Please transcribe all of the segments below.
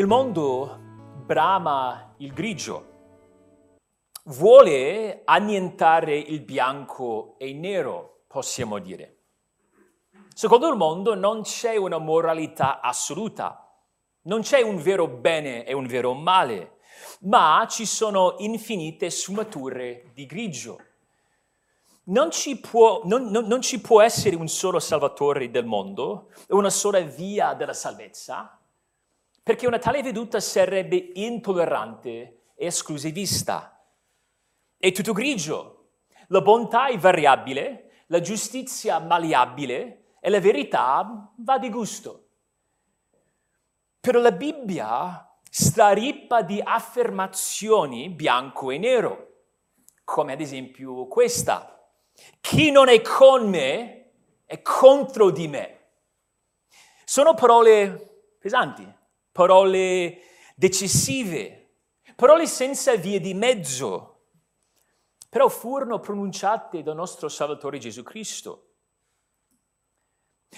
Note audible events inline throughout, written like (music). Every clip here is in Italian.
Il mondo brama il grigio, vuole annientare il bianco e il nero, possiamo dire. Secondo il mondo non c'è una moralità assoluta, non c'è un vero bene e un vero male, ma ci sono infinite sfumature di grigio. Non ci, può, non, non, non ci può essere un solo salvatore del mondo, una sola via della salvezza, perché una tale veduta sarebbe intollerante e esclusivista. È tutto grigio. La bontà è variabile, la giustizia malleabile e la verità va di gusto. Però la Bibbia strarippa di affermazioni bianco e nero, come ad esempio questa. Chi non è con me è contro di me. Sono parole pesanti, parole decisive, parole senza vie di mezzo, però furono pronunciate dal nostro Salvatore Gesù Cristo.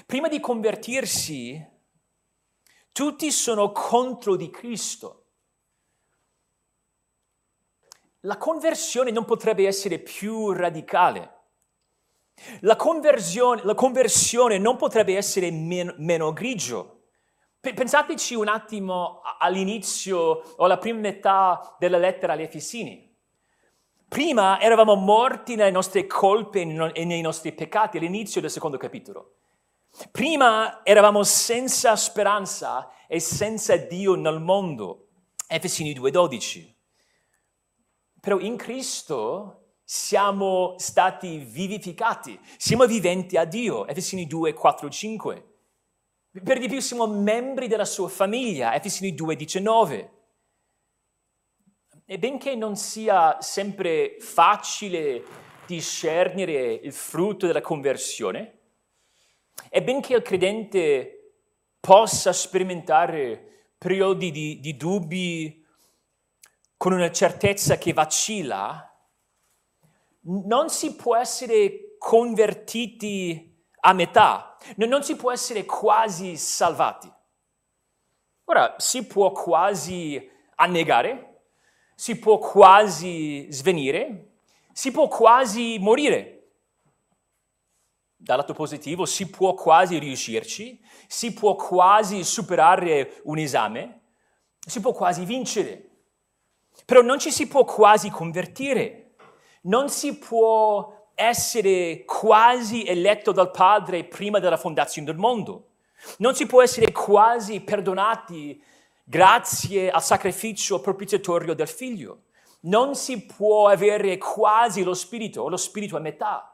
Prima di convertirsi, tutti sono contro di Cristo. La conversione non potrebbe essere più radicale. La conversione, la conversione non potrebbe essere meno, meno grigio. Pensateci un attimo all'inizio o alla prima metà della lettera agli Efesini. Prima eravamo morti nelle nostre colpe e nei nostri peccati all'inizio del secondo capitolo. Prima eravamo senza speranza e senza Dio nel mondo. Efesini 2:12. Però in Cristo siamo stati vivificati, siamo viventi a Dio. Efesini 2, 4, 5. Per di più siamo membri della sua famiglia. Efesini 2, 19. E benché non sia sempre facile discernere il frutto della conversione, e benché il credente possa sperimentare periodi di, di dubbi con una certezza che vacilla, non si può essere convertiti a metà, non si può essere quasi salvati. Ora, si può quasi annegare, si può quasi svenire, si può quasi morire dal lato positivo si può quasi riuscirci, si può quasi superare un esame, si può quasi vincere. Però non ci si può quasi convertire, non si può essere quasi eletto dal Padre prima della fondazione del mondo, non si può essere quasi perdonati grazie al sacrificio propiziatorio del Figlio, non si può avere quasi lo Spirito o lo Spirito a metà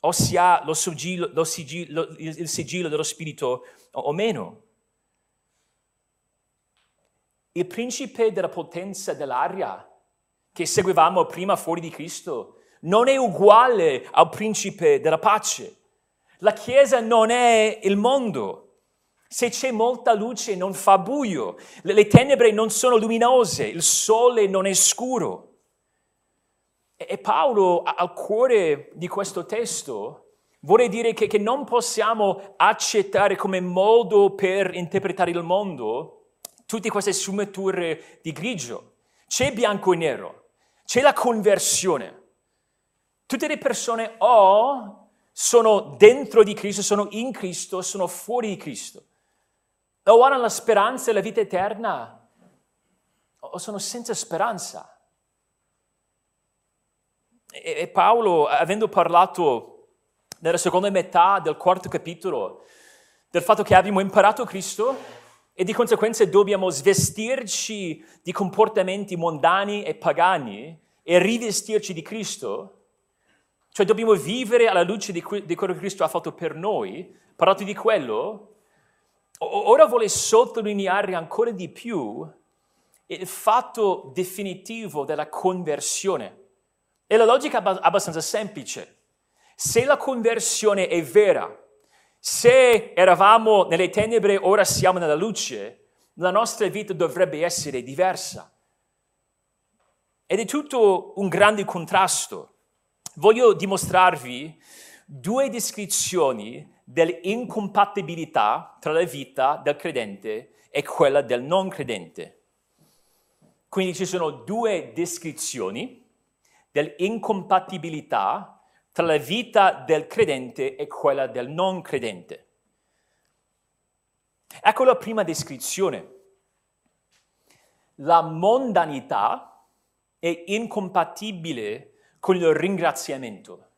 o si ha lo sigillo, lo sigillo, il sigillo dello Spirito o meno. Il principe della potenza dell'aria che seguivamo prima fuori di Cristo non è uguale al principe della pace. La Chiesa non è il mondo. Se c'è molta luce non fa buio, le tenebre non sono luminose, il sole non è scuro. E Paolo al cuore di questo testo vuole dire che, che non possiamo accettare come modo per interpretare il mondo tutte queste sfumature di grigio. C'è bianco e nero, c'è la conversione. Tutte le persone o sono dentro di Cristo, sono in Cristo, sono fuori di Cristo. O hanno la speranza e la vita eterna, o sono senza speranza. E Paolo, avendo parlato nella seconda metà del quarto capitolo del fatto che abbiamo imparato Cristo e di conseguenza dobbiamo svestirci di comportamenti mondani e pagani e rivestirci di Cristo, cioè dobbiamo vivere alla luce di, quello che Cristo ha fatto per noi, parlato di quello, ora vuole sottolineare ancora di più il fatto definitivo della conversione. E la logica è abbastanza semplice. Se la conversione è vera, se eravamo nelle tenebre, ora siamo nella luce, la nostra vita dovrebbe essere diversa. Ed è tutto un grande contrasto. Voglio dimostrarvi due descrizioni dell'incompatibilità tra la vita del credente e quella del non credente. Quindi ci sono due descrizioni dell'incompatibilità tra la vita del credente e quella del non credente. Ecco la prima descrizione. La mondanità è incompatibile con il ringraziamento.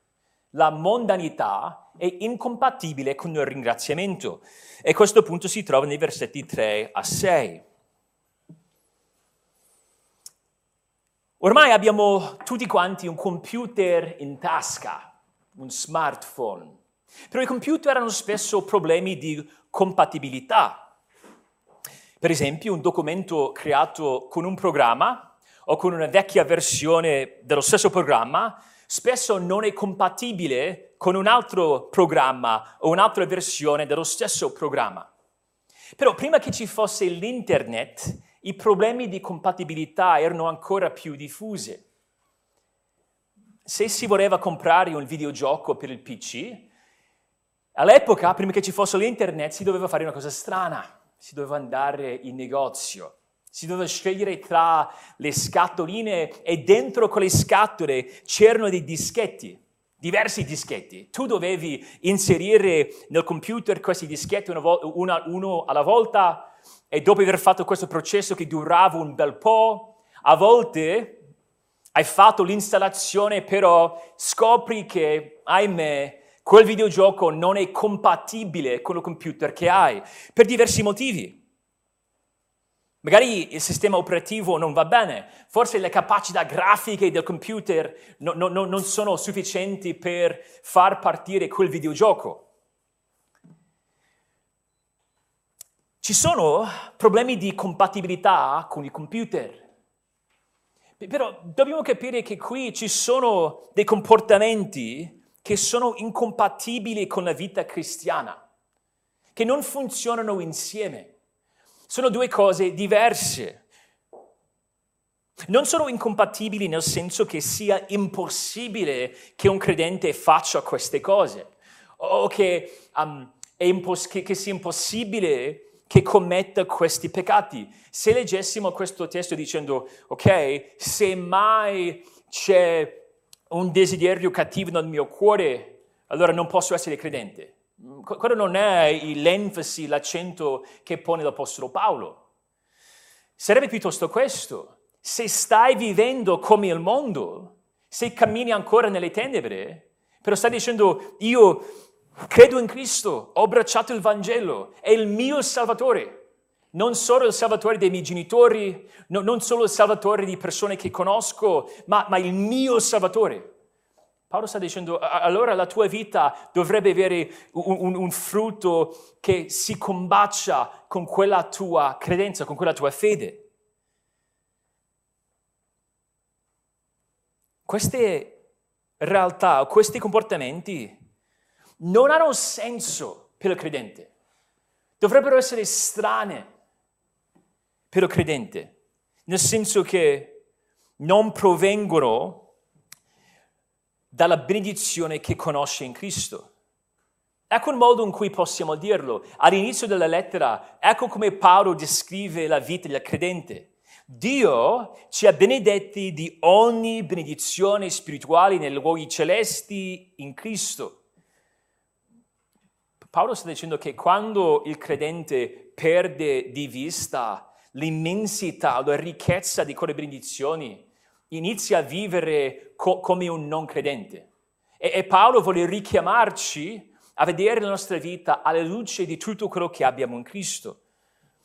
La mondanità è incompatibile con il ringraziamento. E questo punto si trova nei versetti 3 a 6. Ormai abbiamo tutti quanti un computer in tasca, un smartphone. Però i computer hanno spesso problemi di compatibilità. Per esempio, un documento creato con un programma o con una vecchia versione dello stesso programma spesso non è compatibile con un altro programma o un'altra versione dello stesso programma. Però prima che ci fosse l'internet, i problemi di compatibilità erano ancora più diffusi. Se si voleva comprare un videogioco per il PC, all'epoca, prima che ci fosse l'internet, si doveva fare una cosa strana, si doveva andare in negozio si doveva scegliere tra le scatoline e dentro quelle scatole c'erano dei dischetti, diversi dischetti. Tu dovevi inserire nel computer questi dischetti una vo- una, uno alla volta e dopo aver fatto questo processo che durava un bel po', a volte hai fatto l'installazione però scopri che, ahimè, quel videogioco non è compatibile con il computer che hai per diversi motivi. Magari il sistema operativo non va bene, forse le capacità grafiche del computer no, no, no, non sono sufficienti per far partire quel videogioco. Ci sono problemi di compatibilità con il computer. Però dobbiamo capire che qui ci sono dei comportamenti che sono incompatibili con la vita cristiana, che non funzionano insieme. Sono due cose diverse. Non sono incompatibili nel senso che sia impossibile che un credente faccia queste cose o che, um, impos- che, che sia impossibile che commetta questi peccati. Se leggessimo questo testo dicendo, ok, se mai c'è un desiderio cattivo nel mio cuore, allora non posso essere credente. Quello non è l'enfasi, l'accento che pone l'Apostolo Paolo. Sarebbe piuttosto questo. Se stai vivendo come il mondo, se cammini ancora nelle tenebre, però stai dicendo io credo in Cristo, ho abbracciato il Vangelo, è il mio Salvatore. Non solo il Salvatore dei miei genitori, no, non solo il Salvatore di persone che conosco, ma, ma il mio Salvatore. Paolo sta dicendo, allora la tua vita dovrebbe avere un, un, un, frutto che si combacia con quella tua credenza, con quella tua fede. Queste realtà, questi comportamenti non hanno senso per il credente. Dovrebbero essere strane per il credente, nel senso che non provengono dalla benedizione che conosce in Cristo. Ecco il modo in cui possiamo dirlo. All'inizio della lettera, ecco come Paolo descrive la vita del credente. Dio ci ha benedetti di ogni benedizione spirituale nei luoghi celesti in Cristo. Paolo sta dicendo che quando il credente perde di vista l'immensità, la ricchezza di quelle benedizioni, inizia a vivere co- come un non credente. E-, e Paolo vuole richiamarci a vedere la nostra vita alla luce di tutto quello che abbiamo in Cristo.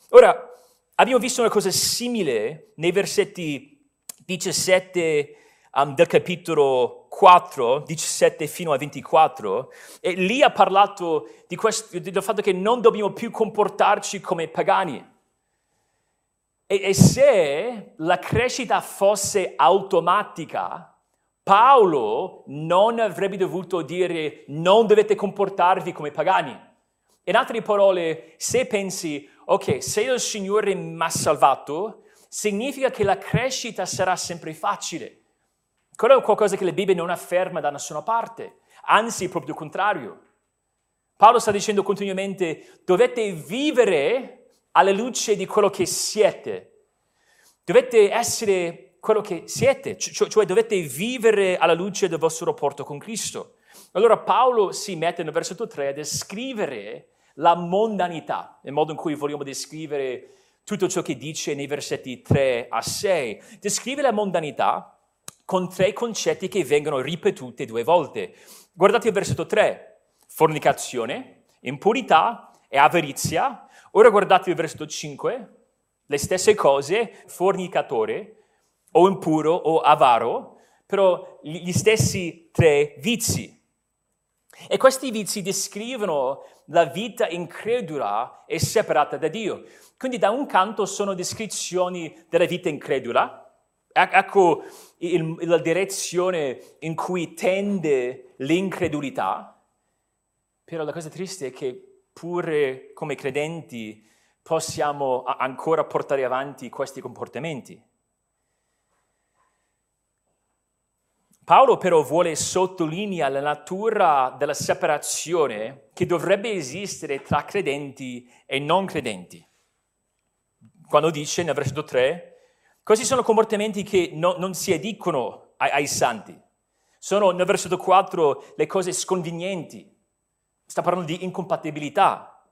Ora, abbiamo visto una cosa simile nei versetti 17 um, del capitolo 4, 17 fino a 24, e lì ha parlato di questo, del fatto che non dobbiamo più comportarci come pagani. E, e se la crescita fosse automatica, Paolo non avrebbe dovuto dire non dovete comportarvi come pagani. In altre parole, se pensi, ok, se il Signore mi ha salvato, significa che la crescita sarà sempre facile. Quello è qualcosa che la Bibbia non afferma da nessuna parte, anzi proprio il contrario. Paolo sta dicendo continuamente, dovete vivere alla luce di quello che siete. Dovete essere quello che siete, cioè, cioè dovete vivere alla luce del vostro rapporto con Cristo. Allora Paolo si mette nel versetto 3 a descrivere la mondanità, il modo in cui vogliamo descrivere tutto ciò che dice nei versetti 3 a 6. Descrive la mondanità con tre concetti che vengono ripetuti due volte. Guardate il versetto 3, fornicazione, impurità e avarizia. Ora guardate il versetto 5, le stesse cose, fornicatore o impuro o avaro, però gli stessi tre vizi. E questi vizi descrivono la vita incredula e separata da Dio. Quindi da un canto sono descrizioni della vita incredula, ecco il, la direzione in cui tende l'incredulità, però la cosa triste è che pure come credenti possiamo ancora portare avanti questi comportamenti. Paolo però vuole sottolineare la natura della separazione che dovrebbe esistere tra credenti e non credenti. Quando dice nel versetto 3, questi sono comportamenti che no, non si addicono ai, ai santi. Sono nel versetto 4 le cose sconvenienti. Sta parlando di incompatibilità.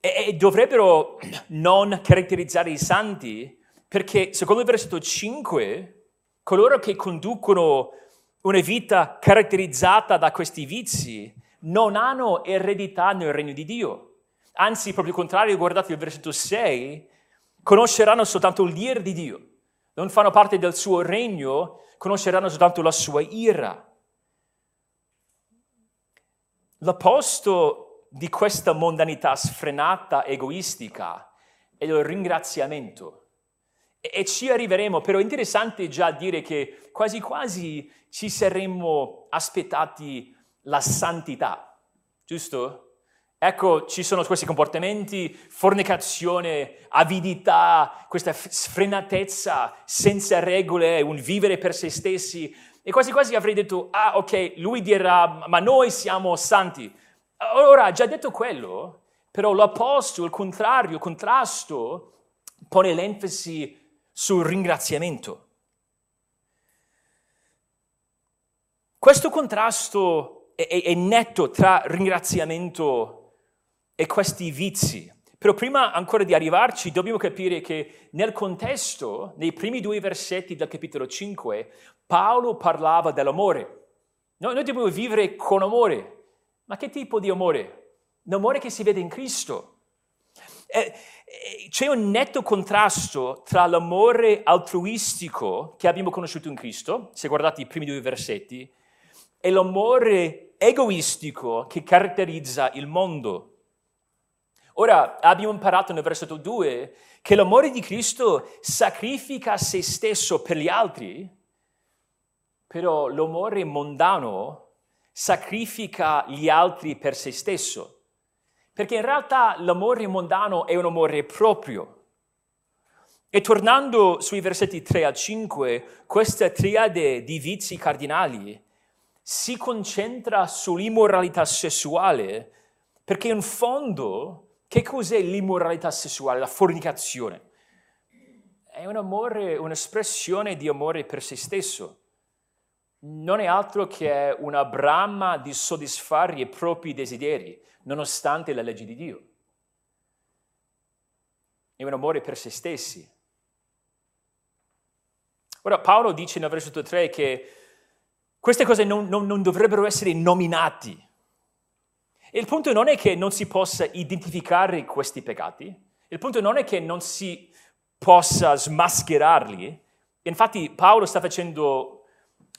E, e dovrebbero non caratterizzare i santi perché, secondo il versetto 5, coloro che conducono una vita caratterizzata da questi vizi non hanno eredità nel regno di Dio. Anzi, proprio il contrario, guardate il versetto 6, conosceranno soltanto l'ira di Dio. Non fanno parte del suo regno, conosceranno soltanto la sua ira. L'opposto di questa mondanità sfrenata, egoistica, è il ringraziamento. E ci arriveremo, però è interessante già dire che quasi quasi ci saremmo aspettati la santità, giusto? Ecco, ci sono questi comportamenti, fornicazione, avidità, questa sfrenatezza senza regole, un vivere per se stessi. E quasi quasi avrei detto, ah ok, lui dirà, ma noi siamo santi. Ora, ha già detto quello, però l'opposto, il contrario, il contrasto, pone l'enfasi sul ringraziamento. Questo contrasto è, è, è netto tra ringraziamento e questi vizi. Però prima ancora di arrivarci dobbiamo capire che nel contesto, nei primi due versetti del capitolo 5, Paolo parlava dell'amore. Noi, noi dobbiamo vivere con amore. Ma che tipo di amore? L'amore che si vede in Cristo. Eh, eh, c'è un netto contrasto tra l'amore altruistico che abbiamo conosciuto in Cristo, se guardate i primi due versetti, e l'amore egoistico che caratterizza il mondo. Ora abbiamo imparato nel versetto 2 che l'amore di Cristo sacrifica se stesso per gli altri, però l'amore mondano sacrifica gli altri per se stesso. Perché in realtà l'amore mondano è un amore proprio. E tornando sui versetti 3 a 5, questa triade di vizi cardinali si concentra sull'immoralità sessuale, perché in fondo che cos'è l'immoralità sessuale, la fornicazione? È un amore, un'espressione di amore per se stesso. Non è altro che una brama di soddisfare i propri desideri nonostante la legge di Dio. È un amore per se stessi. Ora Paolo dice nel versetto 3 che queste cose non, non, non dovrebbero essere nominati. E il punto non è che non si possa identificare questi peccati, il punto non è che non si possa smascherarli. Infatti Paolo sta facendo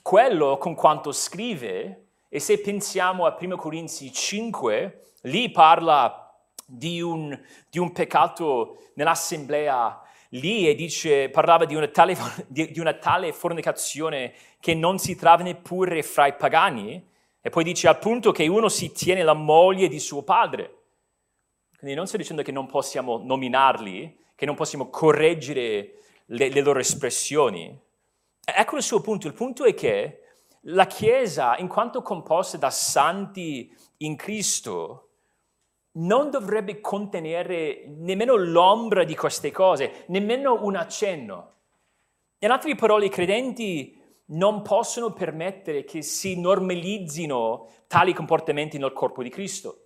quello con quanto scrive e se pensiamo a 1 Corinzi 5, Lì parla di un, di un peccato nell'assemblea. Lì e dice, parlava di una, tale, di, di una tale fornicazione che non si trova neppure fra i pagani e poi dice al punto che uno si tiene la moglie di suo padre. Quindi non sto dicendo che non possiamo nominarli, che non possiamo correggere le, le loro espressioni. Ecco il suo punto. Il punto è che la Chiesa, in quanto composta da santi in Cristo, non dovrebbe contenere nemmeno l'ombra di queste cose, nemmeno un accenno. In altre parole, i credenti non possono permettere che si normalizzino tali comportamenti nel corpo di Cristo.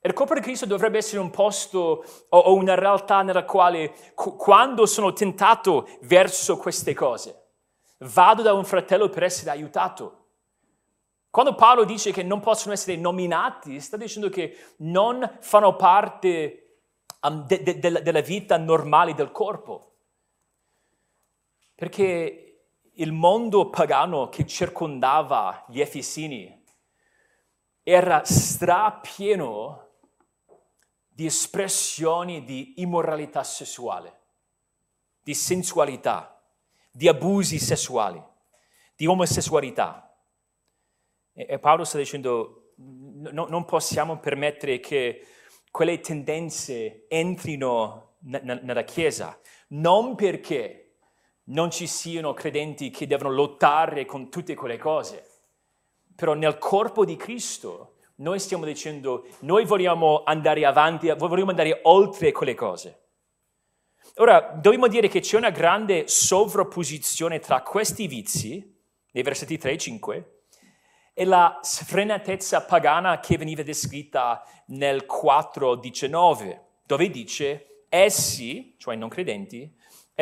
Il corpo di Cristo dovrebbe essere un posto o una realtà nella quale quando sono tentato verso queste cose, vado da un fratello per essere aiutato. Quando Paolo dice che non possono essere nominati, sta dicendo che non fanno parte um, de- de- de- della vita normale del corpo. Perché il mondo pagano che circondava gli Efesini era strapieno di espressioni di immoralità sessuale, di sensualità, di abusi sessuali, di omosessualità. E, Paolo sta dicendo, no, non possiamo permettere che quelle tendenze entrino nella Chiesa, non perché non ci siano credenti che devono lottare con tutte quelle cose, però nel corpo di Cristo noi stiamo dicendo, noi vogliamo andare avanti, vogliamo andare oltre quelle cose. Ora, dobbiamo dire che c'è una grande sovrapposizione tra questi vizi, nei versetti 3 e 5, e la sfrenatezza pagana che veniva descritta nel 4.19, dove dice, essi, cioè non credenti,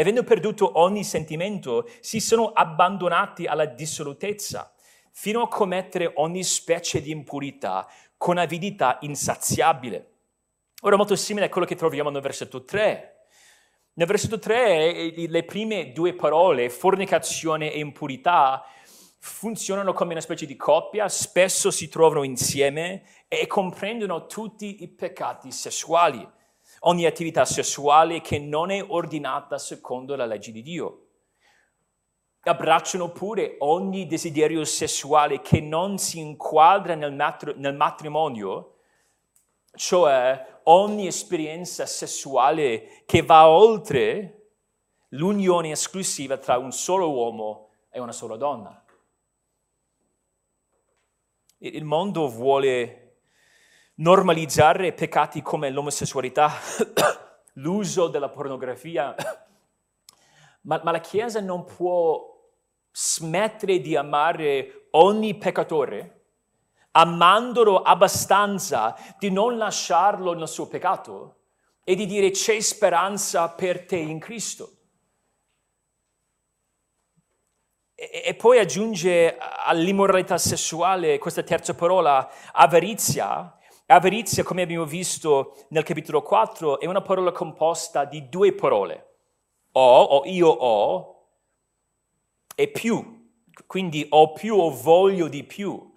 avendo perduto ogni sentimento, si sono abbandonati alla dissolutezza, fino a commettere ogni specie di impurità con avidità insaziabile. Ora, molto simile a quello che troviamo nel versetto 3. Nel versetto 3 le prime due parole, fornicazione e impurità, funzionano come una specie di coppia, spesso si trovano insieme e comprendono tutti i peccati sessuali ogni attività sessuale che non è ordinata secondo la legge di Dio. Abbracciano pure ogni desiderio sessuale che non si inquadra nel, matri- nel matrimonio, cioè ogni esperienza sessuale che va oltre l'unione esclusiva tra un solo uomo e una sola donna. Il mondo vuole normalizzare peccati come l'omosessualità, (coughs) l'uso della pornografia, (coughs) ma, ma, la Chiesa non può smettere di amare ogni peccatore, amandolo abbastanza di non lasciarlo nel suo peccato e di dire c'è speranza per te in Cristo. E, e poi aggiunge all'immoralità sessuale questa terza parola, avarizia, Avarizia, come abbiamo visto nel capitolo 4, è una parola composta di due parole. Ho, o io ho, e più. Quindi ho più o voglio di più.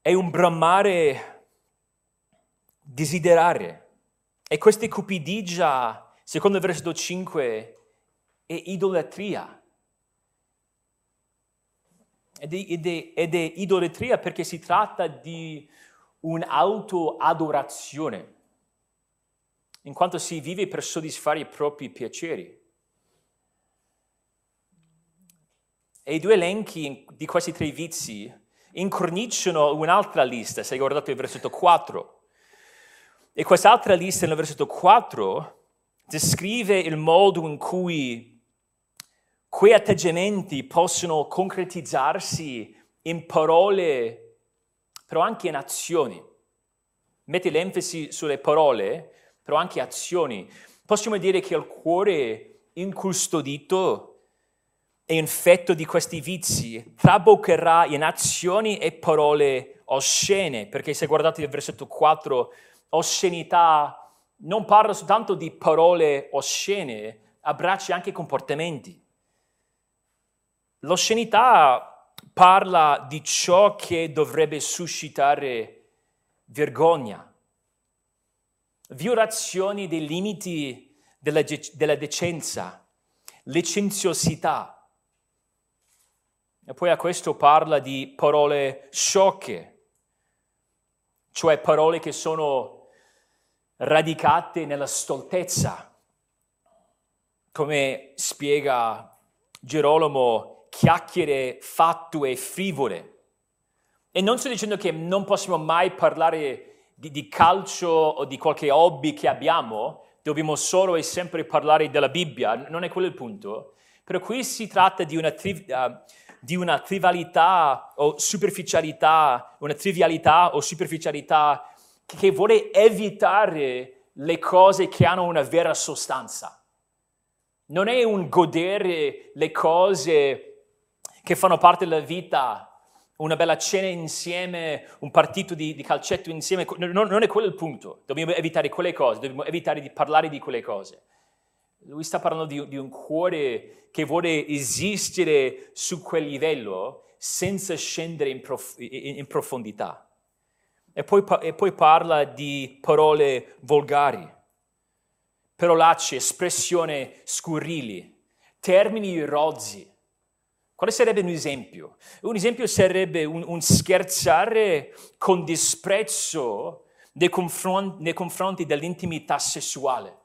È un bramare, desiderare. E questa cupidigia, secondo il versetto 5, è idolatria. Ed è, ed, è, ed è idolatria perché si tratta di un'autoadorazione, in quanto si vive per soddisfare i propri piaceri. E i due elenchi di questi tre vizi incorniciano un'altra lista, se hai guardato il versetto 4. E quest'altra lista nel versetto 4 descrive il modo in cui quei atteggiamenti possono concretizzarsi in parole, però anche in azioni. Mette l'enfasi sulle parole, però anche azioni. Possiamo dire che il cuore incustodito e infetto di questi vizi traboccherà in azioni e parole oscene, perché se guardate il versetto 4, oscenità non parla soltanto di parole oscene, abbraccia anche comportamenti. L'oscenità parla di ciò che dovrebbe suscitare vergogna, violazioni dei limiti della, della decenza, licenziosità. E poi a questo parla di parole sciocche, cioè parole che sono radicate nella stoltezza, come spiega Gerolamo chiacchiere fattue frivole. E non sto dicendo che non possiamo mai parlare di, di calcio o di qualche hobby che abbiamo, dobbiamo solo e sempre parlare della Bibbia, non è quello il punto. Però qui si tratta di una, tri- uh, di una trivialità o superficialità, una trivialità o superficialità che vuole evitare le cose che hanno una vera sostanza. Non è un godere le cose che fanno parte della vita una bella cena insieme, un partito di, di calcetto insieme, non, non, è quello il punto. Dobbiamo evitare quelle cose, dobbiamo evitare di parlare di quelle cose. Lui sta parlando di, di un cuore che vuole esistere su quel livello senza scendere in, prof, in, in profondità. E poi, e poi parla di parole volgari, parolacce, espressioni scurrili, termini rozzi quale sarebbe un esempio? Un esempio sarebbe un, un scherzare con disprezzo nei confronti, nei confronti dell'intimità sessuale.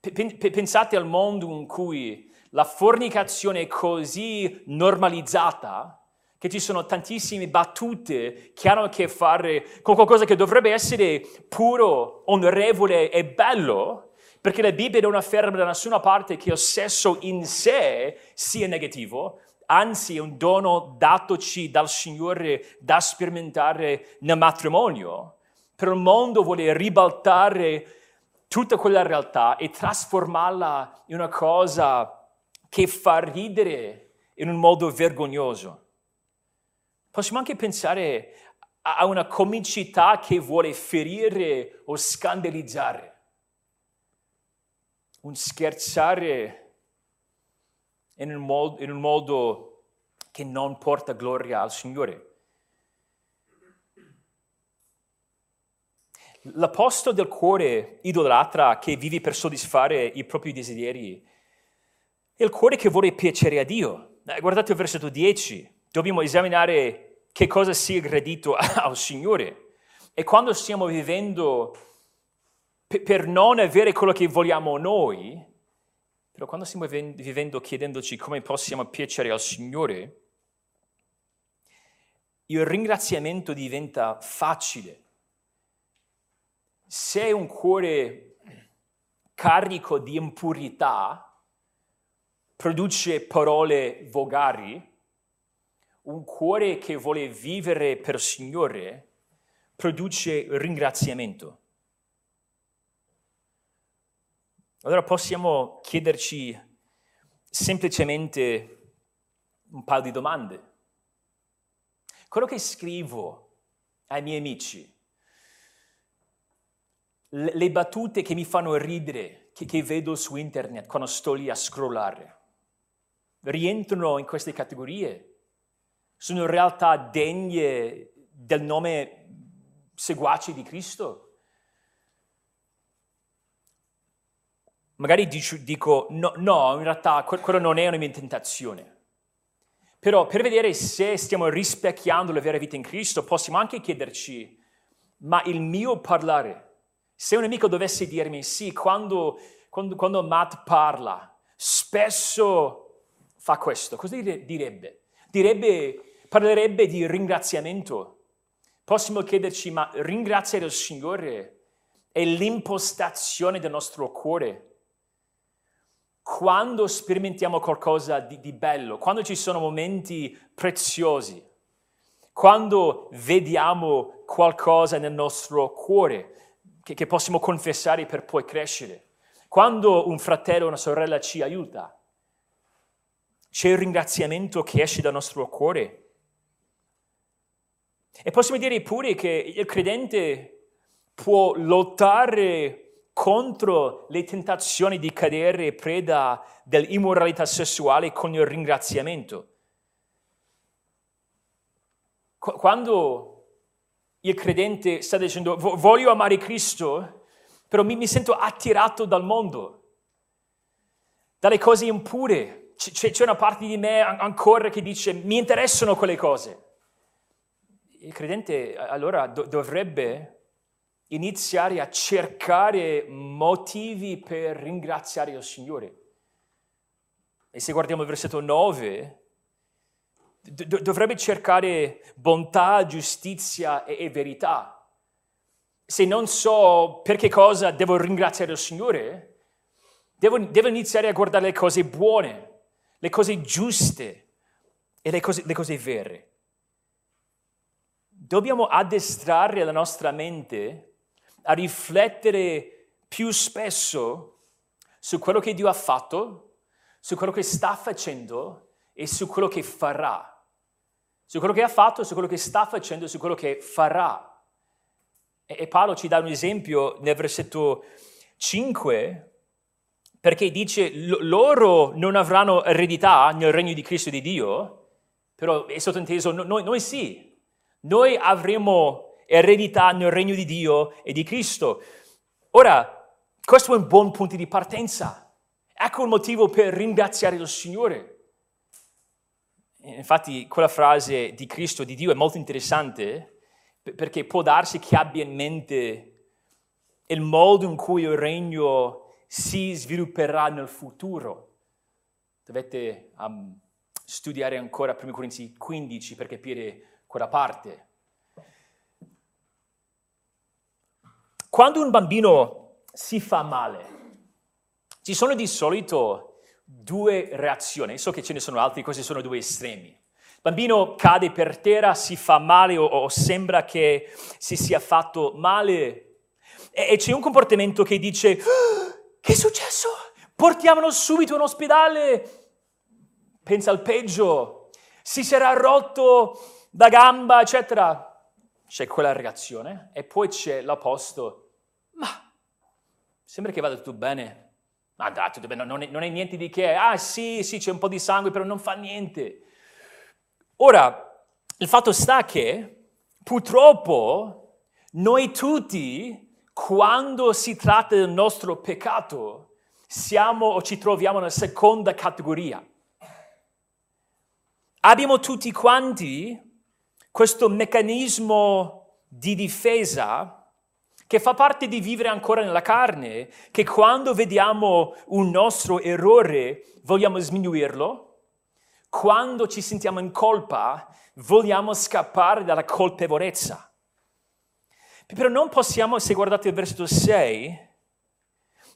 Pensate al mondo in cui la fornicazione è così normalizzata che ci sono tantissime battute che hanno a che fare con qualcosa che dovrebbe essere puro, onorevole e bello, perché la Bibbia non afferma da nessuna parte che il sesso in sé sia negativo, anzi è un dono datoci dal Signore da sperimentare nel matrimonio. Però il mondo vuole ribaltare tutta quella realtà e trasformarla in una cosa che fa ridere in un modo vergognoso. Possiamo anche pensare a una comicità che vuole ferire o scandalizzare un scherzare in un, modo, in un modo che non porta gloria al Signore. L'apostolo del cuore idolatra che vive per soddisfare i propri desideri è il cuore che vuole piacere a Dio. Eh, guardate il versetto 10, dobbiamo esaminare che cosa sia gradito (laughs) al Signore. E quando stiamo vivendo per non avere quello che vogliamo noi, però quando stiamo vivendo chiedendoci come possiamo piacere al Signore, il ringraziamento diventa facile. Se un cuore carico di impurità produce parole volgari, un cuore che vuole vivere per il Signore produce ringraziamento. Allora possiamo chiederci semplicemente un paio di domande. Quello che scrivo ai miei amici, le battute che mi fanno ridere, che, che vedo su internet quando sto lì a scrollare, rientrano in queste categorie? Sono in realtà degne del nome seguace di Cristo? Magari dico no, no, in realtà quello non è una mia tentazione. Però per vedere se stiamo rispecchiando la vera vita in Cristo, possiamo anche chiederci, ma il mio parlare, se un amico dovesse dirmi sì, quando, quando, quando Matt parla, spesso fa questo, cosa direbbe? Direbbe, parlerebbe di ringraziamento. Possiamo chiederci, ma ringraziare il Signore è l'impostazione del nostro cuore quando sperimentiamo qualcosa di, di, bello, quando ci sono momenti preziosi, quando vediamo qualcosa nel nostro cuore che, che possiamo confessare per poi crescere, quando un fratello o una sorella ci aiuta, c'è il ringraziamento che esce dal nostro cuore. E possiamo dire pure che il credente può lottare contro le tentazioni di cadere preda dell'immoralità sessuale con il ringraziamento. Quando il credente sta dicendo voglio amare Cristo, però mi, mi sento attirato dal mondo, dalle cose impure, c'è, c'è una parte di me ancora che dice mi interessano quelle cose. Il credente allora dovrebbe iniziare a cercare motivi per ringraziare il Signore. e se guardiamo il versetto 9, do- dovrebbe cercare bontà, giustizia e, e verità. Se non so per che cosa devo ringraziare il Signore, devo, devo iniziare a guardare le cose buone, le cose giuste e le cose, le cose vere. Dobbiamo addestrare la nostra mente a riflettere più spesso su quello che Dio ha fatto, su quello che sta facendo e su quello che farà su quello che ha fatto, su quello che sta facendo, su quello che farà. E, Paolo ci dà un esempio nel versetto 5, perché dice loro non avranno eredità nel regno di Cristo di Dio, però è sottinteso noi, noi sì, noi avremo eredità nel regno di Dio e di Cristo. Ora, questo è un buon punto di partenza. Ecco il motivo per ringraziare il Signore. Infatti quella frase di Cristo, di Dio, è molto interessante perché può darsi che abbia in mente il modo in cui il regno si svilupperà nel futuro. Dovete um, studiare ancora 1 Corinzi 15 per capire quella parte. Quando un bambino si fa male, ci sono di solito due reazioni. So che ce ne sono altri, questi sono due estremi. Il bambino cade per terra, si fa male o, o sembra che si sia fatto male e, e c'è un comportamento che dice ah, che è successo? Portiamolo subito in ospedale. Pensa al peggio, si sarà rotto da gamba, eccetera. C'è quella reazione e poi c'è l'opposto. Ma sembra che vada tutto bene. Ma dai, non è, non è niente di che. Ah sì, sì, c'è un po' di sangue, però non fa niente. Ora, il fatto sta che purtroppo noi tutti, quando si tratta del nostro peccato, siamo o ci troviamo nella seconda categoria. Abbiamo tutti quanti questo meccanismo di difesa che fa parte di vivere ancora nella carne, che quando vediamo un nostro errore vogliamo sminuirlo, quando ci sentiamo in colpa vogliamo scappare dalla colpevolezza. Però non possiamo, se guardate il versetto 6,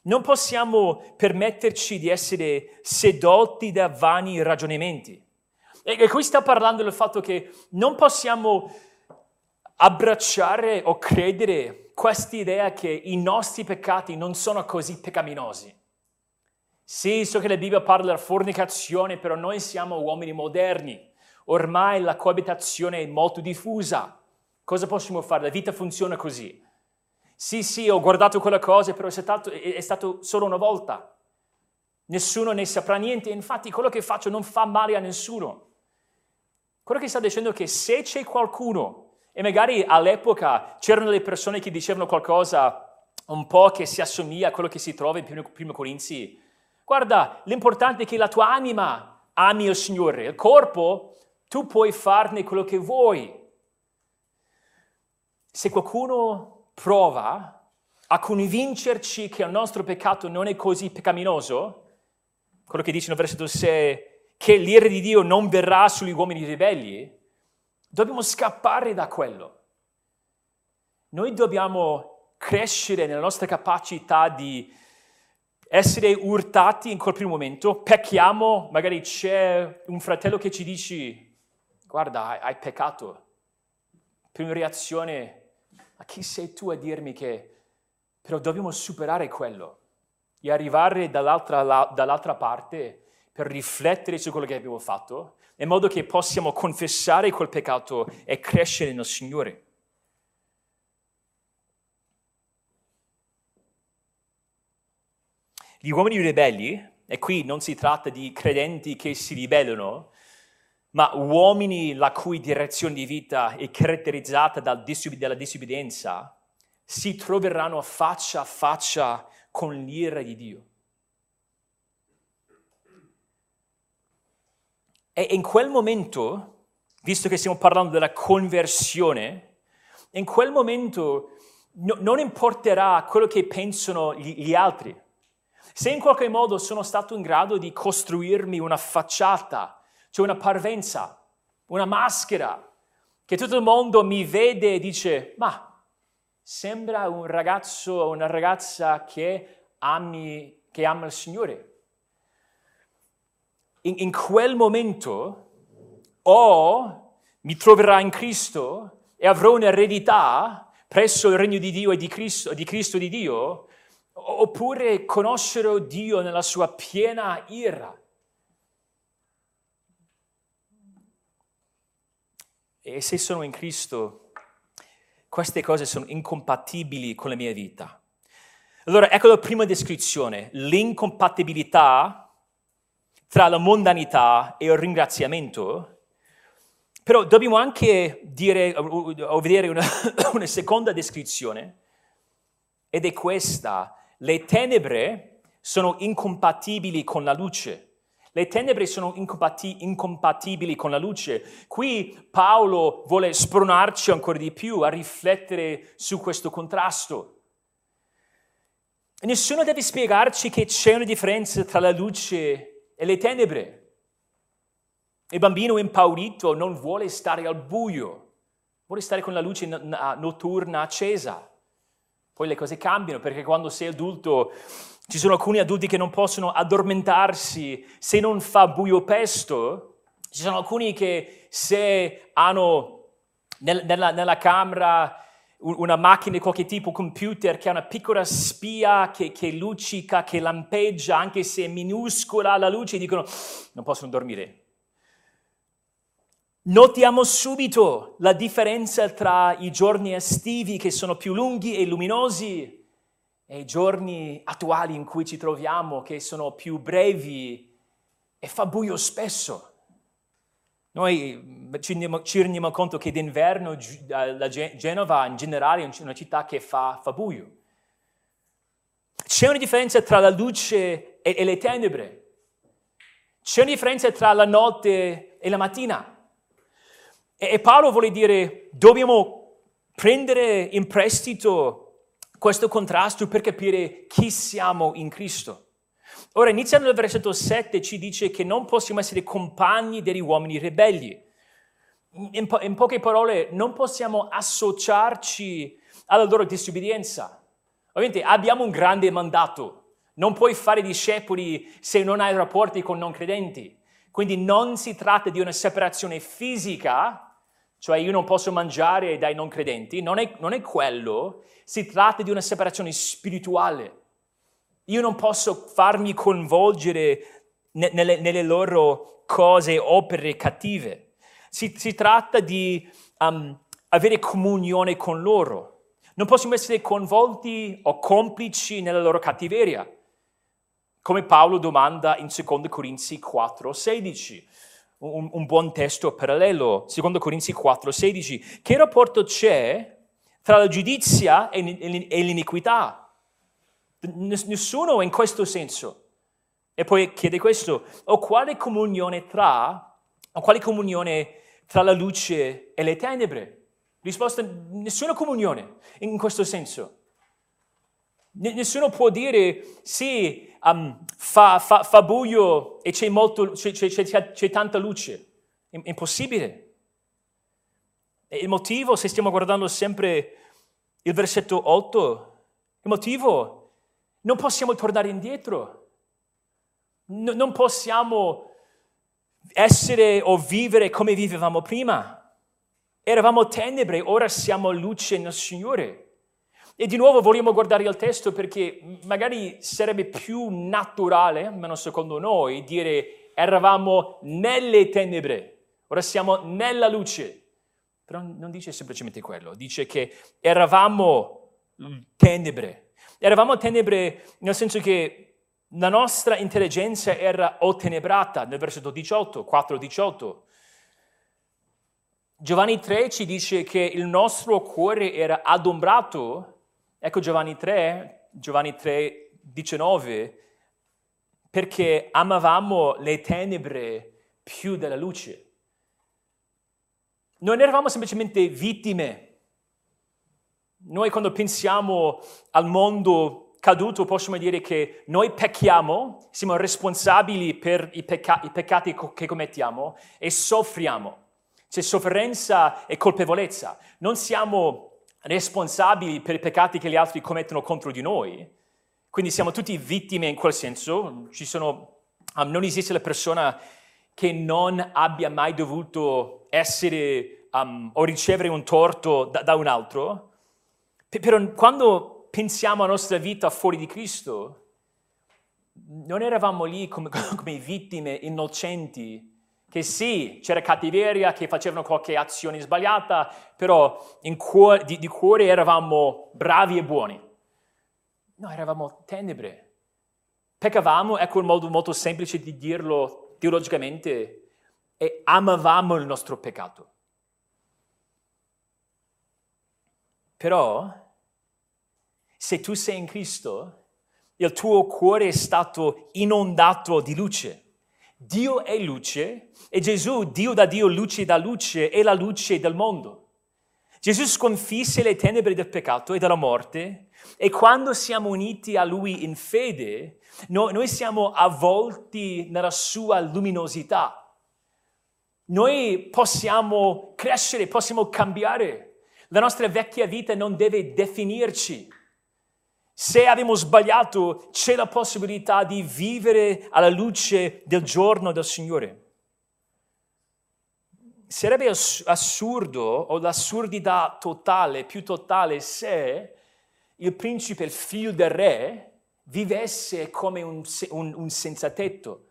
non possiamo permetterci di essere sedotti da vani ragionamenti. E qui sta parlando del fatto che non possiamo abbracciare o credere questa idea che i nostri peccati non sono così peccaminosi. Sì, so che la Bibbia parla della fornicazione, però noi siamo uomini moderni. Ormai la coabitazione è molto diffusa. Cosa possiamo fare? La vita funziona così. Sì, sì, ho guardato quella cosa, però è stato, è stato solo una volta. Nessuno ne saprà niente. Infatti quello che faccio non fa male a nessuno. Quello che sta dicendo è che se c'è qualcuno e magari all'epoca c'erano delle persone che dicevano qualcosa un po' che si assomiglia a quello che si trova in primo, primo Corinzi. Guarda, l'importante è che la tua anima ami il Signore, il corpo tu puoi farne quello che vuoi. Se qualcuno prova a convincerci che il nostro peccato non è così peccaminoso, quello che dice nel versetto 6, che l'ira di Dio non verrà sugli uomini ribelli, Dobbiamo scappare da quello. Noi dobbiamo crescere nella nostra capacità di essere urtati in quel primo momento, pecchiamo, magari c'è un fratello che ci dice, guarda, hai, peccato. Prima reazione, ma chi sei tu a dirmi che... Però dobbiamo superare quello e arrivare dall'altra, dall'altra parte per riflettere su quello che abbiamo fatto in modo che possiamo confessare quel peccato e crescere nel Signore. Gli uomini ribelli, e qui non si tratta di credenti che si ribellano, ma uomini la cui direzione di vita è caratterizzata dalla disobbedienza, si troveranno faccia a faccia con l'ira di Dio. E in quel momento, visto che stiamo parlando della conversione, in quel momento no, non importerà quello che pensano gli, gli altri. se in qualche modo sono stato in grado di costruirmi una facciata, cioè una parvenza, una maschera, che tutto il mondo mi vede e dice, ma sembra un ragazzo o una ragazza che, ami, che ama il Signore. In, in quel momento o mi troverà in Cristo e avrò un'eredità presso il regno di Dio e di Cristo, di Cristo di Dio, oppure conoscerò Dio nella sua piena ira. E se sono in Cristo, queste cose sono incompatibili con la mia vita. Allora, ecco la prima descrizione, l'incompatibilità tra la mondanità e il ringraziamento. Però dobbiamo anche dire, o vedere una, (coughs) una seconda descrizione, ed è questa. Le tenebre sono incompatibili con la luce. Le tenebre sono incompati- incompatibili con la luce. Qui Paolo vuole spronarci ancora di più a riflettere su questo contrasto. Nessuno deve spiegarci che c'è una differenza tra la luce e le tenebre. Il bambino impaurito non vuole stare al buio, vuole stare con la luce notturna accesa. Poi le cose cambiano perché quando sei adulto ci sono alcuni adulti che non possono addormentarsi se non fa buio pesto. Ci sono alcuni che se hanno nel, nella, nella, camera una macchina di qualche tipo, un computer che ha una piccola spia che, che luccica, che lampeggia, anche se è minuscola la luce, dicono non possono dormire. Notiamo subito la differenza tra i giorni estivi che sono più lunghi e luminosi e i giorni attuali in cui ci troviamo che sono più brevi e fa buio spesso. Noi ci rendiamo, ci rendiamo conto che d'inverno Genova in generale è una città che fa, fa buio. C'è una differenza tra la luce e, e le tenebre. C'è una differenza tra la notte e la mattina. E, e Paolo vuole dire, dobbiamo prendere in prestito questo contrasto per capire chi siamo in Cristo. Ora, iniziando dal versetto 7 ci dice che non possiamo essere compagni degli uomini ribelli. In, po- in poche parole, non possiamo associarci alla loro disobbedienza. Ovviamente abbiamo un grande mandato. Non puoi fare discepoli se non hai rapporti con non credenti. Quindi non si tratta di una separazione fisica, cioè io non posso mangiare dai non credenti, non è, non è quello, si tratta di una separazione spirituale. Io non posso farmi coinvolgere nelle, nelle loro cose, opere cattive. Si, si tratta di um, avere comunione con loro. Non possiamo essere coinvolti o complici nella loro cattiveria, come Paolo domanda in 2 Corinzi 4, 16. Un, un buon testo parallelo, 2 Corinzi 4, 16. Che rapporto c'è tra la giudizia e l'iniquità. Nessuno in questo senso. E poi chiede questo, o quale comunione tra, o quale comunione tra la luce e le tenebre? Risposta, nessuna comunione in questo senso. Nessuno può dire, sì, um, fa, fa, fa, buio e c'è, molto, c'è, c'è, c'è tanta luce. Impossibile. E il motivo, se stiamo guardando sempre il versetto 8, il motivo, non possiamo tornare indietro. No, non possiamo essere o vivere come vivevamo prima. Eravamo tenebre, ora siamo luce nel Signore. E di nuovo vogliamo guardare il testo perché magari sarebbe più naturale, almeno secondo noi, dire eravamo nelle tenebre, ora siamo nella luce. Però non dice semplicemente quello, dice che eravamo tenebre. Eravamo tenebre nel senso che la nostra intelligenza era ottenebrata, nel versetto 18, 4, 18. Giovanni 3 ci dice che il nostro cuore era adombrato. Ecco Giovanni 3, Giovanni 3, 19, perché amavamo le tenebre più della luce non eravamo semplicemente vittime. Noi quando pensiamo al mondo caduto possiamo dire che noi pecchiamo, siamo responsabili per i, pecca- i peccati che commettiamo e soffriamo. C'è sofferenza e colpevolezza. Non siamo responsabili per i peccati che gli altri commettono contro di noi. Quindi siamo tutti vittime in quel senso. Sono, um, non esiste la persona che non abbia mai dovuto essere um, o ricevere un torto da, da un altro. Però quando pensiamo alla nostra vita fuori di Cristo, non eravamo lì come, (laughs) come vittime innocenti, che sì, c'era cattiveria, che facevano qualche azione sbagliata, però cuore, di, di cuore eravamo bravi e buoni. No, eravamo tenebre. Peccavamo, ecco un modo molto semplice di dirlo teologicamente, e amavamo il nostro peccato. Però se tu sei in Cristo, il tuo cuore è stato inondato di luce. Dio è luce e Gesù, Dio da Dio, luce da luce, è la luce del mondo. Gesù sconfisse le tenebre del peccato e della morte e quando siamo uniti a Lui in fede, noi, noi siamo avvolti nella sua luminosità. Noi possiamo crescere, possiamo cambiare. La nostra vecchia vita non deve definirci. Se abbiamo sbagliato, c'è la possibilità di vivere alla luce del giorno del Signore. Sarebbe assurdo o l'assurdità totale, più totale, se il principe, il figlio del re, vivesse come un, un, un senza tetto,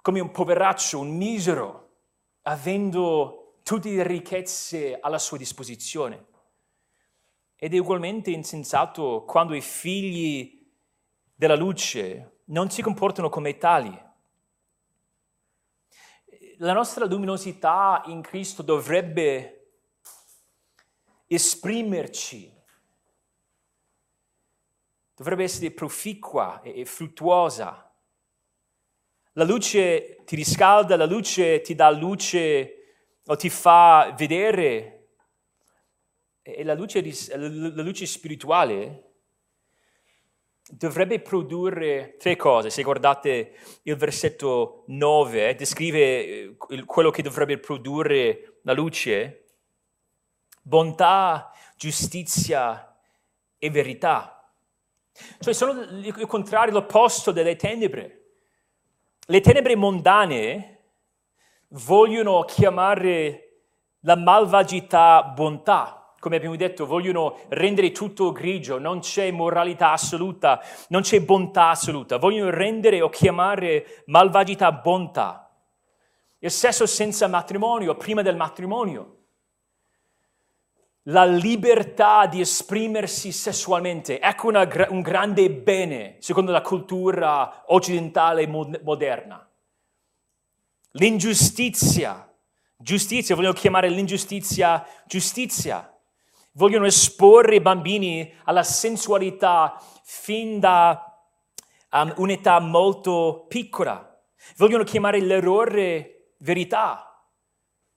come un poveraccio, un misero, avendo tutte le ricchezze alla sua disposizione. Ed è ugualmente insensato quando i figli della luce non si comportano come tali. La nostra luminosità in Cristo dovrebbe esprimerci, dovrebbe essere proficua e fruttuosa. La luce ti riscalda, la luce ti dà luce o ti fa vedere e la luce, la luce spirituale dovrebbe produrre tre cose. Se guardate il versetto 9, descrive eh, quello che dovrebbe produrre la luce, bontà, giustizia e verità. Cioè sono il contrario, l'opposto delle tenebre. Le tenebre mondane vogliono chiamare la malvagità bontà come abbiamo detto, vogliono rendere tutto grigio, non c'è moralità assoluta, non c'è bontà assoluta, vogliono rendere o chiamare malvagità bontà. Il sesso senza matrimonio, prima del matrimonio. La libertà di esprimersi sessualmente, ecco una, un grande bene secondo la cultura occidentale moderna. L'ingiustizia, giustizia, vogliono chiamare l'ingiustizia giustizia vogliono esporre i bambini alla sensualità fin da um, un'età molto piccola. Vogliono chiamare l'errore verità.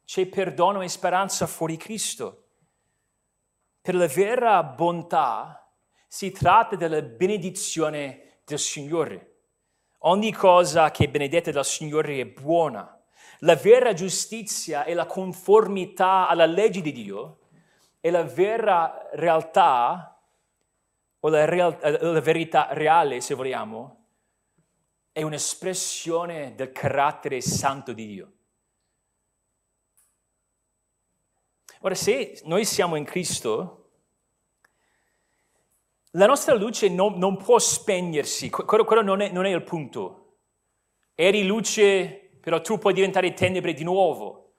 C'è perdono e speranza fuori Cristo. Per la vera bontà si tratta della benedizione del Signore. Ogni cosa che è benedetta dal Signore è buona. La vera giustizia è la conformità alla legge di Dio e la vera realtà, o la, real, la verità reale, se vogliamo, è un'espressione del carattere santo di Dio. Ora, se noi siamo in Cristo, la nostra luce non, non può spegnersi, quello, quello non, è, non, è, il punto. Eri luce, però tu puoi diventare tenebre di nuovo.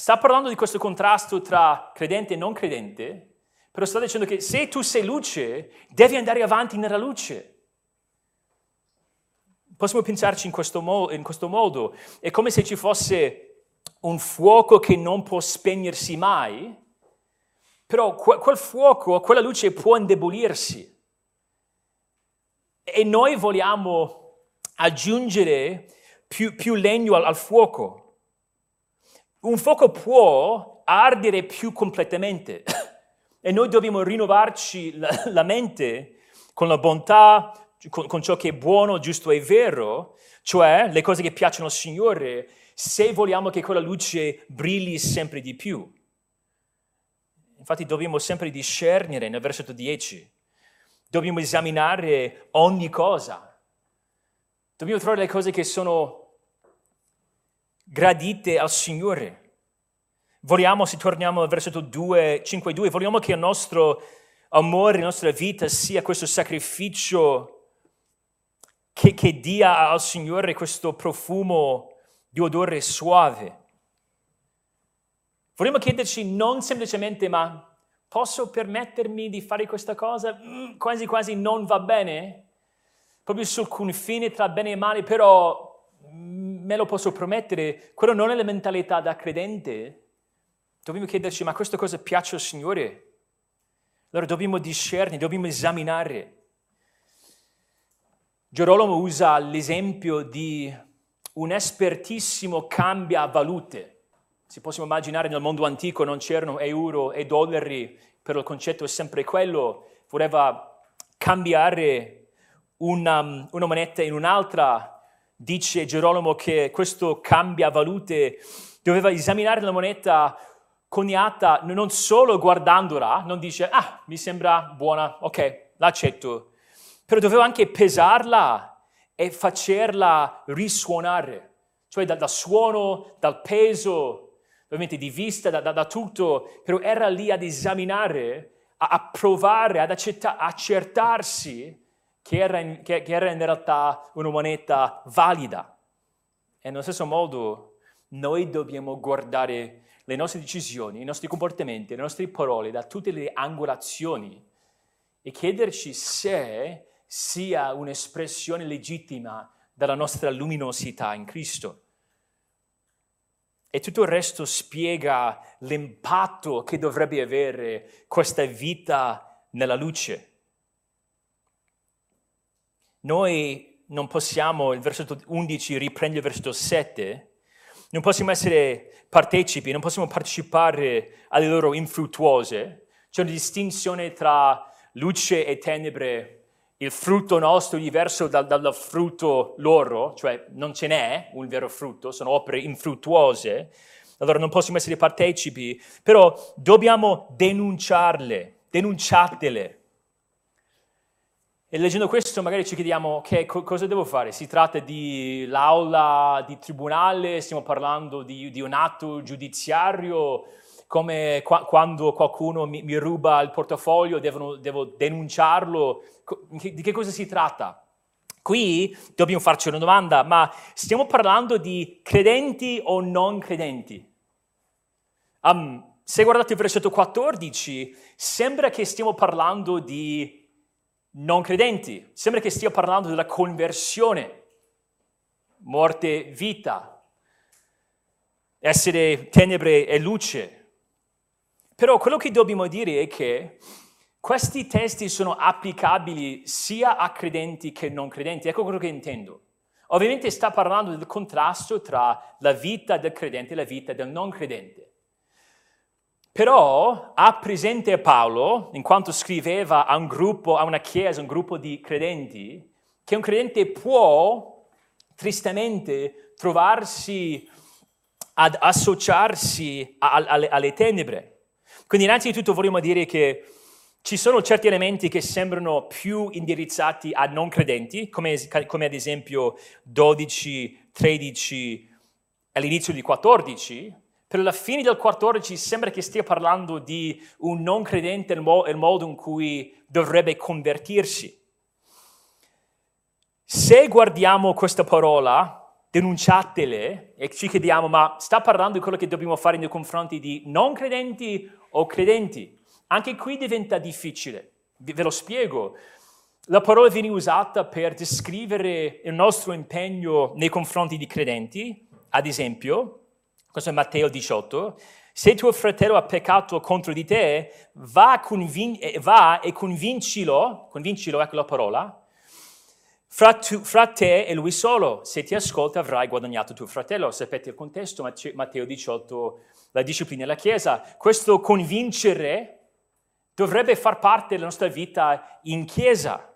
Sta parlando di questo contrasto tra credente e non credente, però sta dicendo che se tu sei luce, devi andare avanti nella luce. Possiamo pensarci in questo, mo- in questo modo. È come se ci fosse un fuoco che non può spegnersi mai, però quel fuoco, quella luce può indebolirsi. E noi vogliamo aggiungere più, più legno al, al fuoco. Un fuoco può ardere più completamente, (coughs) E noi dobbiamo rinnovarci la, mente con la bontà, con, con ciò che è buono, giusto e vero, cioè le cose che piacciono al Signore, se vogliamo che quella luce brilli sempre di più. Infatti dobbiamo sempre discernere nel versetto 10, dobbiamo esaminare ogni cosa, dobbiamo trovare le cose che sono gradite al Signore. Vogliamo, se torniamo al versetto 2, 5, 2, vogliamo che il nostro amore, la nostra vita sia questo sacrificio che, che dia al Signore questo profumo di odore suave. Vogliamo chiederci non semplicemente ma posso permettermi di fare questa cosa? Mm, quasi quasi non va bene? Proprio sul confine tra bene e male, però me lo posso promettere. Quello non è la mentalità da credente. Dobbiamo chiederci ma questa cosa piace al Signore? Allora dobbiamo discernere, dobbiamo esaminare. Gerolamo usa l'esempio di un espertissimo cambia valute. Si possiamo immaginare nel mondo antico non c'erano euro e dollari, però il concetto è sempre quello, voleva cambiare una, una moneta in un'altra. Dice Gerolamo che questo cambia valute. Doveva esaminare la moneta coniata non solo guardandola, non dice, ah, mi sembra buona, ok, l'accetto, però doveva anche pesarla e farla risuonare, cioè dal, dal suono, dal peso, ovviamente di vista, da, da, da, tutto, però era lì ad esaminare, a, a provare, ad accetta, accertarsi che era, in, che, che era in realtà una moneta valida. E nello stesso modo noi dobbiamo guardare le nostre decisioni, i nostri comportamenti, le nostre parole da tutte le angolazioni e chiederci se sia un'espressione legittima della nostra luminosità in Cristo. E tutto il resto spiega l'impatto che dovrebbe avere questa vita nella luce. Noi non possiamo, il versetto 11 riprende il versetto 7, non possiamo essere partecipi, non possiamo partecipare alle loro infruttuose. C'è una distinzione tra luce e tenebre. Il frutto nostro è diverso dal, dal frutto loro, cioè non ce n'è un vero frutto, sono opere infruttuose. Allora non possiamo essere partecipi, però dobbiamo denunciarle, denunciatele. E leggendo questo magari ci chiediamo, ok, co- cosa devo fare? Si tratta di l'aula di tribunale, stiamo parlando di, di un atto giudiziario, come qua- quando qualcuno mi, mi, ruba il portafoglio, devono, devo denunciarlo. Di che cosa si tratta? Qui dobbiamo farci una domanda, ma stiamo parlando di credenti o non credenti? Um, se guardate il versetto 14, sembra che stiamo parlando di non credenti. Sembra che stia parlando della conversione, morte, vita, essere tenebre e luce. Però quello che dobbiamo dire è che questi testi sono applicabili sia a credenti che non credenti. Ecco quello che intendo. Ovviamente sta parlando del contrasto tra la vita del credente e la vita del non credente. Però ha presente Paolo, in quanto scriveva a un gruppo, a una chiesa, un gruppo di credenti, che un credente può tristemente trovarsi ad associarsi alle, alle tenebre. Quindi innanzitutto vogliamo dire che ci sono certi elementi che sembrano più indirizzati a non credenti, come, come, ad esempio 12, 13 all'inizio di 14, per la fine del 14 sembra che stia parlando di un non credente nel modo in cui dovrebbe convertirsi. Se guardiamo questa parola, denunciatele e ci chiediamo, ma sta parlando di quello che dobbiamo fare nei confronti di non credenti o credenti? Anche qui diventa difficile. Ve lo spiego. La parola viene usata per descrivere il nostro impegno nei confronti di credenti, ad esempio, questo è Matteo 18, se tuo fratello ha peccato contro di te, va, convin- eh, va e convincilo, convincilo, ecco la parola, fra, tu, fra, te e lui solo. Se ti ascolta avrai guadagnato tuo fratello. Sapete il contesto, Matteo 18, la disciplina della Chiesa. Questo convincere dovrebbe far parte della nostra vita in chiesa.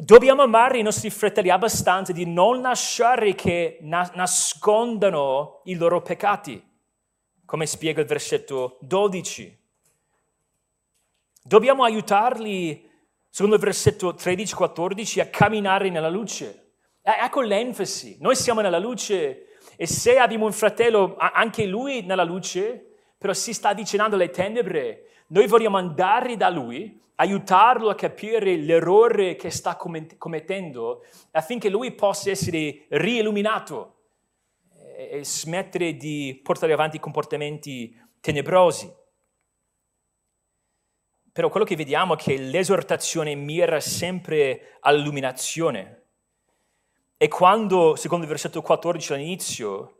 Dobbiamo amare i nostri fratelli abbastanza di non lasciare che na- nascondano i loro peccati, come spiega il versetto 12. Dobbiamo aiutarli, secondo il versetto 13-14, a camminare nella luce. Ecco l'enfasi. Noi siamo nella luce e se abbiamo un fratello, anche lui nella luce, però si sta avvicinando alle tenebre, noi vogliamo andare da lui, aiutarlo a capire l'errore che sta commettendo affinché lui possa essere riilluminato e smettere di portare avanti comportamenti tenebrosi. Però quello che vediamo è che l'esortazione mira sempre all'illuminazione. E quando, secondo il versetto 14 all'inizio,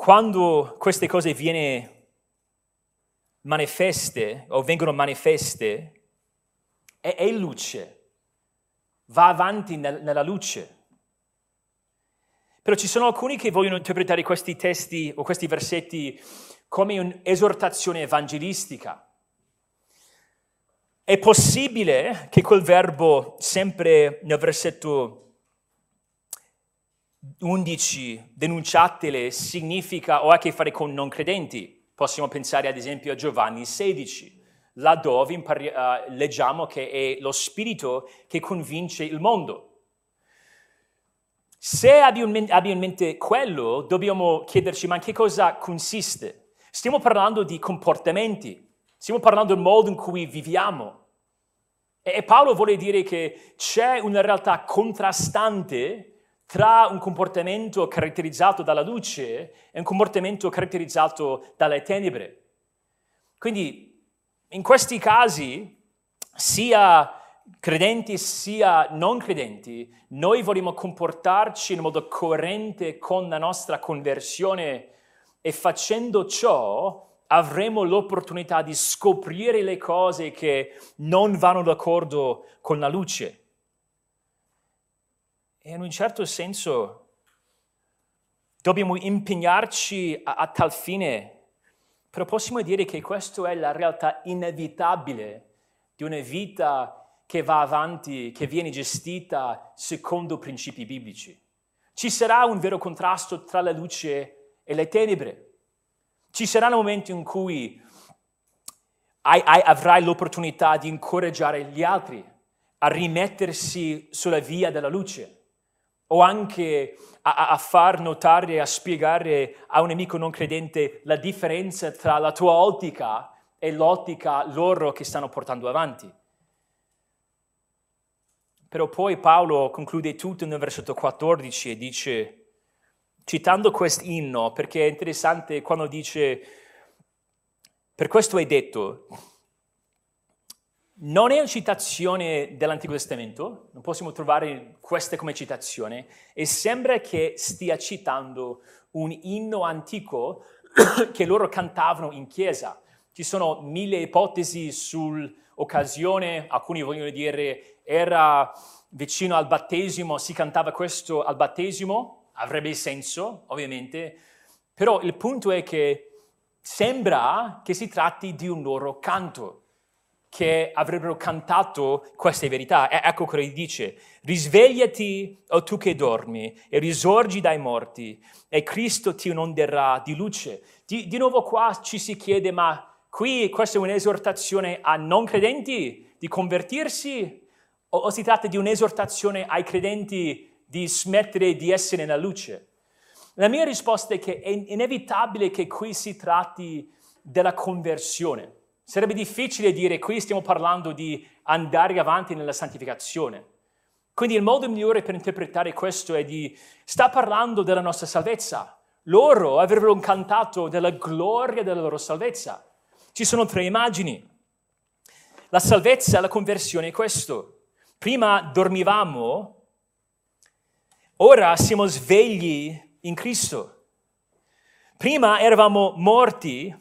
quando queste cose viene manifeste o vengono manifeste, è, è luce, va avanti nel, nella luce. Però ci sono alcuni che vogliono interpretare questi testi o questi versetti come un'esortazione evangelistica. È possibile che quel verbo, sempre nel versetto 11, denunciatele, significa o ha a che fare con non credenti. Possiamo pensare ad esempio a Giovanni 16, laddove impari- uh, leggiamo che è lo spirito che convince il mondo. Se abbiamo in mente quello, dobbiamo chiederci ma in che cosa consiste? Stiamo parlando di comportamenti, stiamo parlando del modo in cui viviamo. E Paolo vuole dire che c'è una realtà contrastante tra un comportamento caratterizzato dalla luce e un comportamento caratterizzato dalle tenebre. Quindi in questi casi, sia credenti sia non credenti, noi vogliamo comportarci in modo coerente con la nostra conversione e facendo ciò avremo l'opportunità di scoprire le cose che non vanno d'accordo con la luce. E in un certo senso dobbiamo impegnarci a, a tal fine, però possiamo dire che questa è la realtà inevitabile di una vita che va avanti, che viene gestita secondo principi biblici. Ci sarà un vero contrasto tra la luce e le tenebre. Ci saranno momenti in cui hai, hai, avrai l'opportunità di incoraggiare gli altri a rimettersi sulla via della luce o anche a, a far notare, a spiegare a un amico non credente la differenza tra la tua ottica e l'ottica loro che stanno portando avanti. Però poi Paolo conclude tutto nel versetto 14 e dice, citando quest'inno, perché è interessante quando dice, per questo hai detto, non è una citazione dell'Antico Testamento, non possiamo trovare questa come citazione, e sembra che stia citando un inno antico (coughs) che loro cantavano in chiesa. Ci sono mille ipotesi sull'occasione, alcuni vogliono dire era vicino al battesimo, si cantava questo al battesimo, avrebbe senso ovviamente, però il punto è che sembra che si tratti di un loro canto che avrebbero cantato queste verità. E ecco gli dice, risvegliati, o tu che dormi, e risorgi dai morti, e Cristo ti inonderà di luce. Di, di nuovo qua ci si chiede, ma qui questa è un'esortazione a non credenti di convertirsi? O, o si tratta di un'esortazione ai credenti di smettere di essere nella luce? La mia risposta è che è inevitabile che qui si tratti della conversione. Sarebbe difficile dire qui stiamo parlando di andare avanti nella santificazione. Quindi il modo migliore per interpretare questo è di sta parlando della nostra salvezza. Loro avrebbero cantato della gloria della loro salvezza. Ci sono tre immagini. La salvezza, la conversione è questo. Prima dormivamo, ora siamo svegli in Cristo. Prima eravamo morti,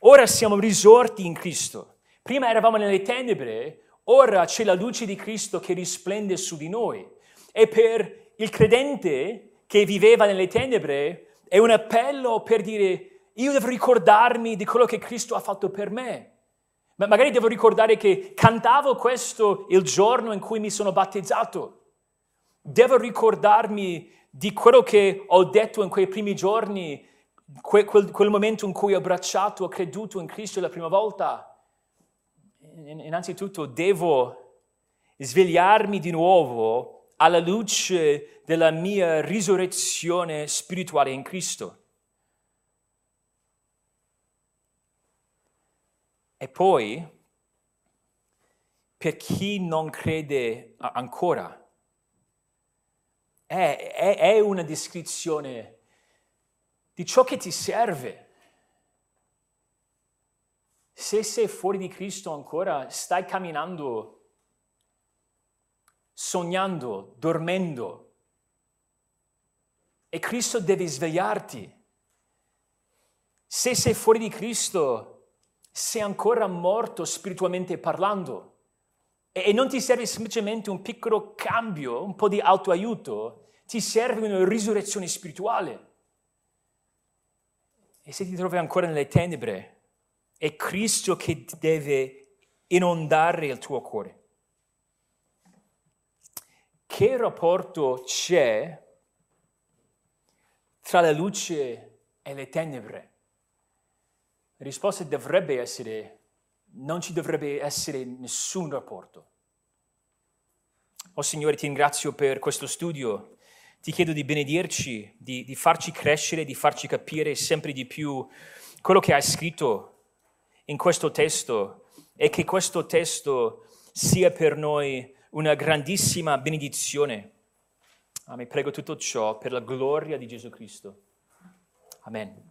Ora siamo risorti in Cristo. Prima eravamo nelle tenebre, ora c'è la luce di Cristo che risplende su di noi. E per il credente che viveva nelle tenebre è un appello per dire Io devo ricordarmi di quello che Cristo ha fatto per me. Ma magari devo ricordare che cantavo questo il giorno in cui mi sono battezzato. Devo ricordarmi di quello che ho detto in quei primi giorni, quel, quel, quel momento in cui ho abbracciato, ho creduto in Cristo la prima volta. Innanzitutto devo svegliarmi di nuovo alla luce della mia risurrezione spirituale in Cristo. E poi, per chi non crede ancora, è, è, è una descrizione di ciò che ti serve. Se sei fuori di Cristo ancora, stai camminando, sognando, dormendo. E Cristo deve svegliarti. Se sei fuori di Cristo, sei ancora morto spiritualmente parlando e non ti serve semplicemente un piccolo cambio, un po' di autoaiuto, ti serve una risurrezione spirituale. E se ti trovi ancora nelle tenebre, è Cristo che deve inondare il tuo cuore. Che rapporto c'è tra la luce e le tenebre? La risposta dovrebbe essere, non ci dovrebbe essere nessun rapporto. Oh Signore, ti ringrazio per questo studio, ti chiedo di benedirci, di, di farci crescere, di farci capire sempre di più quello che hai scritto in questo testo e che questo testo sia per noi una grandissima benedizione. Amen. Prego tutto ciò per la gloria di Gesù Cristo. Amen.